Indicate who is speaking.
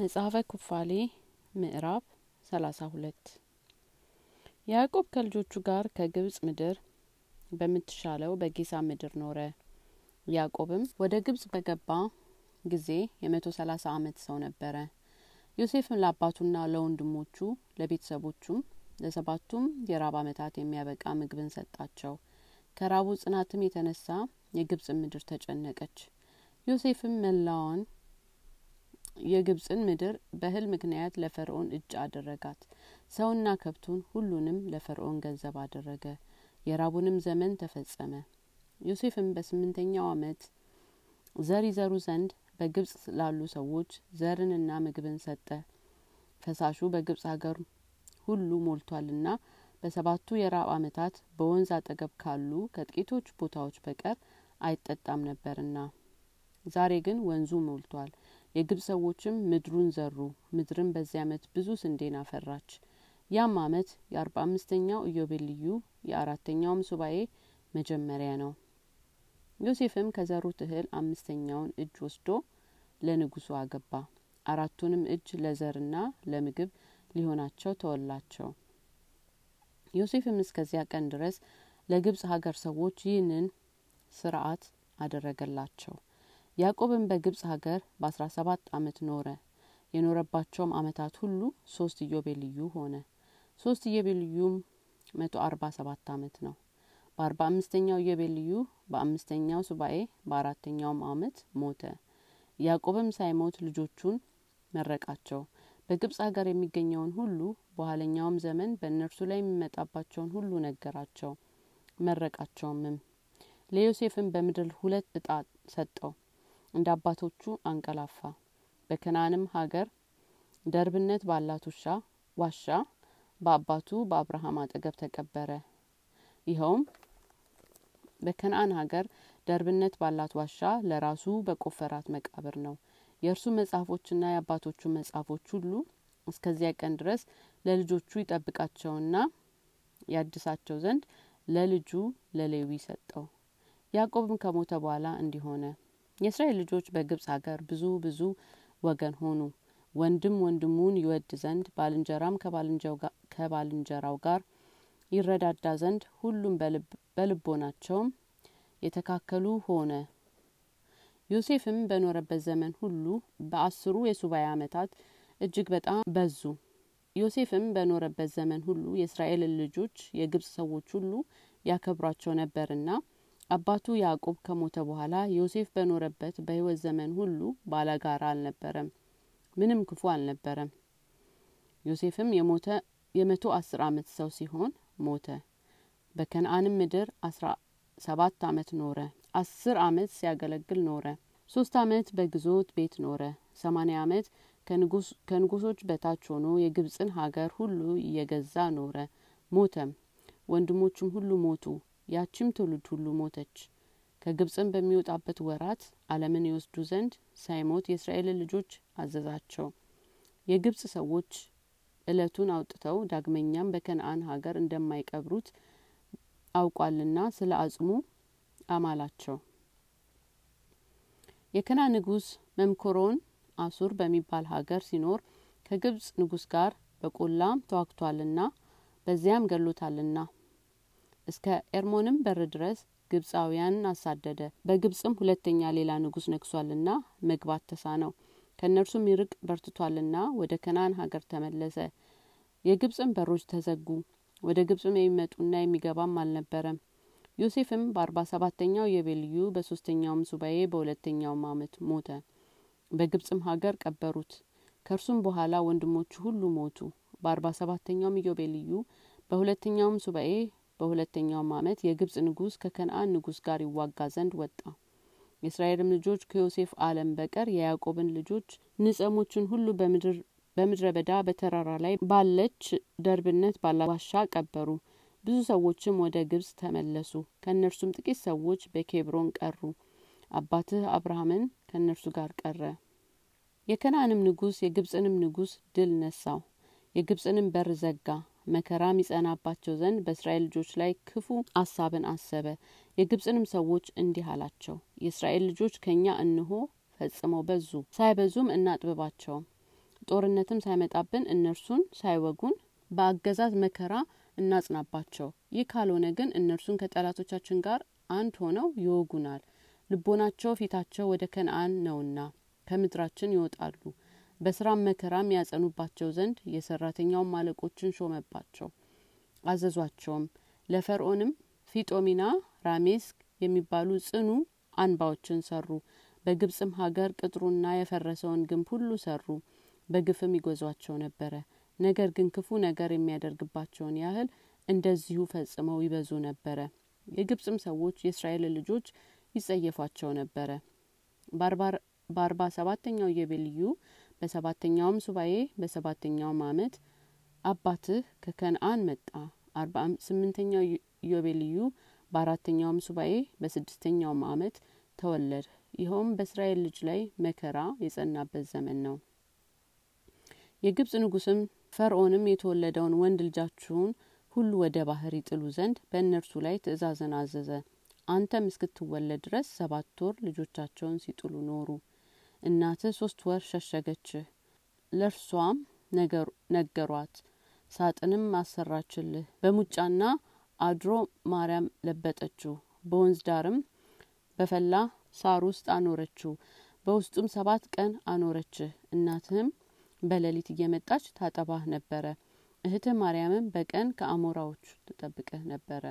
Speaker 1: መጽሐፈ ኩፋሌ ምዕራፍ ሰላሳ ሁለት ያዕቆብ ከልጆቹ ጋር ከግብጽ ምድር በምትሻለው በጌሳ ምድር ኖረ። ያዕቆብም ወደ ግብጽ በገባ ጊዜ የመቶ ሰላሳ አመት ሰው ነበረ። ዮሴፍም ለአባቱና ለወንድሞቹ ለቤተሰቦቹም ለሰባቱም የራብ አመታት የሚያበቃ ምግብን ሰጣቸው። ከራቡ ጽናትም የተነሳ የግብጽ ምድር ተጨነቀች። ዮሴፍም መላዋን የግብጽን ምድር በእህል ምክንያት ለፈርዖን እጅ አደረጋት። ሰውና ከብቱን ሁሉንም ለፈርዖን ገንዘብ አደረገ። የራቡንም ዘመን ተፈጸመ። ዮሴፍም በስምንተኛው አመት ዘር ይዘሩ ዘንድ በግብጽ ላሉ ሰዎች ዘርንና ምግብን ሰጠ። ፈሳሹ በግብጽ ሀገር ሁሉ ሞልቷልና በሰባቱ የራብ አመታት በወንዝ አጠገብ ካሉ ከጥቂቶች ቦታዎች በቀር አይጠጣም ነበርና፣ ዛሬ ግን ወንዙ ሞልቷል። የግብጽ ሰዎችም ምድሩን ዘሩ። ምድርም በዚህ አመት ብዙ ስንዴን አፈራች። ያም አመት የአርባ አምስተኛው ኢዮቤልዩ የአራተኛውም ሱባኤ መጀመሪያ ነው። ዮሴፍም ከዘሩት እህል አምስተኛውን እጅ ወስዶ ለንጉሱ አገባ። አራቱንም እጅ ለዘርና ለምግብ ሊሆናቸው ተወላቸው። ዮሴፍም እስከዚያ ቀን ድረስ ለግብጽ ሀገር ሰዎች ይህንን ስርዓት አደረገላቸው። ያዕቆብም በግብጽ ሀገር በአስራ ሰባት አመት ኖረ። የኖረባቸውም አመታት ሁሉ ሶስት ኢዮቤልዩ ሆነ። ሶስት ኢዮቤልዩም መቶ አርባ ሰባት አመት ነው። በአርባ አምስተኛው ኢዮቤልዩ በአምስተኛው ሱባኤ በአራተኛውም አመት ሞተ። ያዕቆብም ሳይሞት ልጆቹን መረቃቸው። በግብጽ ሀገር የሚገኘውን ሁሉ በኋለኛውም ዘመን በእነርሱ ላይ የሚመጣባቸውን ሁሉ ነገራቸው፣ መረቃቸውምም። ለዮሴፍም በምድር ሁለት እጣ ሰጠው። እንደ አባቶቹ አንቀላፋ። በከነአንም ሀገር ደርብነት ባላት ውሻ ዋሻ በአባቱ በአብርሃም አጠገብ ተቀበረ። ይኸውም በከነአን ሀገር ደርብነት ባላት ዋሻ ለራሱ በቆፈራት መቃብር ነው። የእርሱ መጽሐፎችና የአባቶቹ መጽሐፎች ሁሉ እስከዚያ ቀን ድረስ ለልጆቹ ይጠብቃቸውና ያድሳቸው ዘንድ ለልጁ ለሌዊ ሰጠው። ያዕቆብም ከሞተ በኋላ እንዲህ ሆነ። የእስራኤል ልጆች በግብጽ ሀገር ብዙ ብዙ ወገን ሆኑ። ወንድም ወንድሙን ይወድ ዘንድ ባልንጀራም ከባልንጀራው ጋር ይረዳዳ ዘንድ ሁሉም በልቦናቸውም የተካከሉ ሆነ። ዮሴፍም በኖረበት ዘመን ሁሉ በአስሩ የሱባኤ አመታት እጅግ በጣም በዙ። ዮሴፍም በኖረበት ዘመን ሁሉ የእስራኤልን ልጆች የግብጽ ሰዎች ሁሉ ያከብሯቸው ነበርና አባቱ ያዕቆብ ከሞተ በኋላ ዮሴፍ በኖረበት በሕይወት ዘመን ሁሉ ባለጋራ አልነበረም፣ ምንም ክፉ አልነበረም። ዮሴፍም የሞተ የመቶ አስር አመት ሰው ሲሆን ሞተ። በከነአንም ምድር አስራ ሰባት አመት ኖረ። አስር አመት ሲያገለግል ኖረ። ሶስት አመት በግዞት ቤት ኖረ። ሰማኒያ አመት ከንጉሶች በታች ሆኖ የግብጽን ሀገር ሁሉ እየገዛ ኖረ። ሞተም። ወንድሞቹም ሁሉ ሞቱ። ያችም ትውልድ ሁሉ ሞተች። ከግብጽም በሚወጣበት ወራት ዓለምን ይወስዱ ዘንድ ሳይሞት የእስራኤልን ልጆች አዘዛቸው። የግብጽ ሰዎች እለቱን አውጥተው ዳግመኛም በከነአን ሀገር እንደማይቀብሩት አውቋልና ስለ አጽሙ አማላቸው። የከና ንጉስ መምኮሮን አሱር በሚባል ሀገር ሲኖር ከግብጽ ንጉስ ጋር በቆላ ተዋግቷልና በዚያም ገሎታልና እስከ ኤርሞንም በር ድረስ ግብጻውያንን አሳደደ። በግብጽም ሁለተኛ ሌላ ንጉስ ነግሷልና መግባት ተሳነው። ከእነርሱም ይርቅ በርትቷልና ወደ ከነአን ሀገር ተመለሰ። የግብጽም በሮች ተዘጉ። ወደ ግብጽም የሚመጡና የሚገባም አልነበረም። ዮሴፍም በአርባ ሰባተኛው ኢዮቤልዩ በሶስተኛውም ሱባኤ በሁለተኛውም አመት ሞተ። በግብጽም ሀገር ቀበሩት። ከእርሱም በኋላ ወንድሞቹ ሁሉ ሞቱ። በአርባ ሰባተኛውም ኢዮቤልዩ በሁለተኛውም ሱባኤ በሁለተኛውም አመት የግብጽ ንጉስ ከከነአን ንጉስ ጋር ይዋጋ ዘንድ ወጣ። የእስራኤልም ልጆች ከዮሴፍ ዓለም በቀር የያዕቆብን ልጆች ንጸሞችን ሁሉ በምድረ በዳ በተራራ ላይ ባለች ደርብነት ባላ ዋሻ ቀበሩ። ብዙ ሰዎችም ወደ ግብጽ ተመለሱ። ከእነርሱም ጥቂት ሰዎች በኬብሮን ቀሩ። አባትህ አብርሃምን ከእነርሱ ጋር ቀረ። የከነአንም ንጉስ የግብጽንም ንጉስ ድል ነሳው። የግብጽንም በር ዘጋ። መከራም ይጸናባቸው ዘንድ በእስራኤል ልጆች ላይ ክፉ አሳብን አሰበ። የግብጽንም ሰዎች እንዲህ አላቸው፣ የእስራኤል ልጆች ከእኛ እንሆ ፈጽመው በዙ፣ ሳይበዙም እናጥብባቸው። ጦርነትም ሳይመጣብን እነርሱን ሳይወጉን በአገዛዝ መከራ እናጽናባቸው ይህ ካልሆነ ግን እነርሱን ከጠላቶቻችን ጋር አንድ ሆነው ይወጉናል ልቦናቸው ፊታቸው ወደ ከነአን ነውና ከምድራችን ይወጣሉ በስራም መከራም ያጸኑባቸው ዘንድ የሰራተኛውም አለቆችን ሾመባቸው አዘዟቸውም። ለፈርዖንም ፊጦሚና ራሜስ የሚባሉ ጽኑ አንባዎችን ሰሩ። በግብጽም ሀገር ቅጥሩና የፈረሰውን ግንብ ሁሉ ሰሩ። በግፍም ይጎዟቸው ነበረ። ነገር ግን ክፉ ነገር የሚያደርግባቸውን ያህል እንደዚሁ ፈጽመው ይበዙ ነበረ። የግብጽም ሰዎች የእስራኤል ልጆች ይጸየፏቸው ነበረ። በአርባ ሰባተኛው ኢዮቤልዩ በሰባተኛውም ሱባኤ በሰባተኛውም አመት አባትህ ከከነአን መጣ። አርባ ስምንተኛው ኢዮቤልዩ በአራተኛውም ሱባኤ በስድስተኛውም አመት ተወለድ ይኸውም በእስራኤል ልጅ ላይ መከራ የጸናበት ዘመን ነው። የግብጽ ንጉስም ፈርዖንም የተወለደውን ወንድ ልጃችሁን ሁሉ ወደ ባህር ይጥሉ ዘንድ በእነርሱ ላይ ትእዛዝን አዘዘ። አንተም እስክትወለድ ድረስ ሰባት ወር ልጆቻቸውን ሲጥሉ ኖሩ እናትህ ሶስት ወር ሸሸገችህ ለእርሷም ነገሯት። ሳጥንም አሰራችልህ። በሙጫና አድሮ ማርያም ለበጠችው። በወንዝ ዳርም በፈላ ሳር ውስጥ አኖረችው። በውስጡም ሰባት ቀን አኖረችህ። እናትህም በሌሊት እየመጣች ታጠባህ ነበረ። እህትህ ማርያምም በቀን ከአሞራዎቹ ትጠብቅህ ነበረ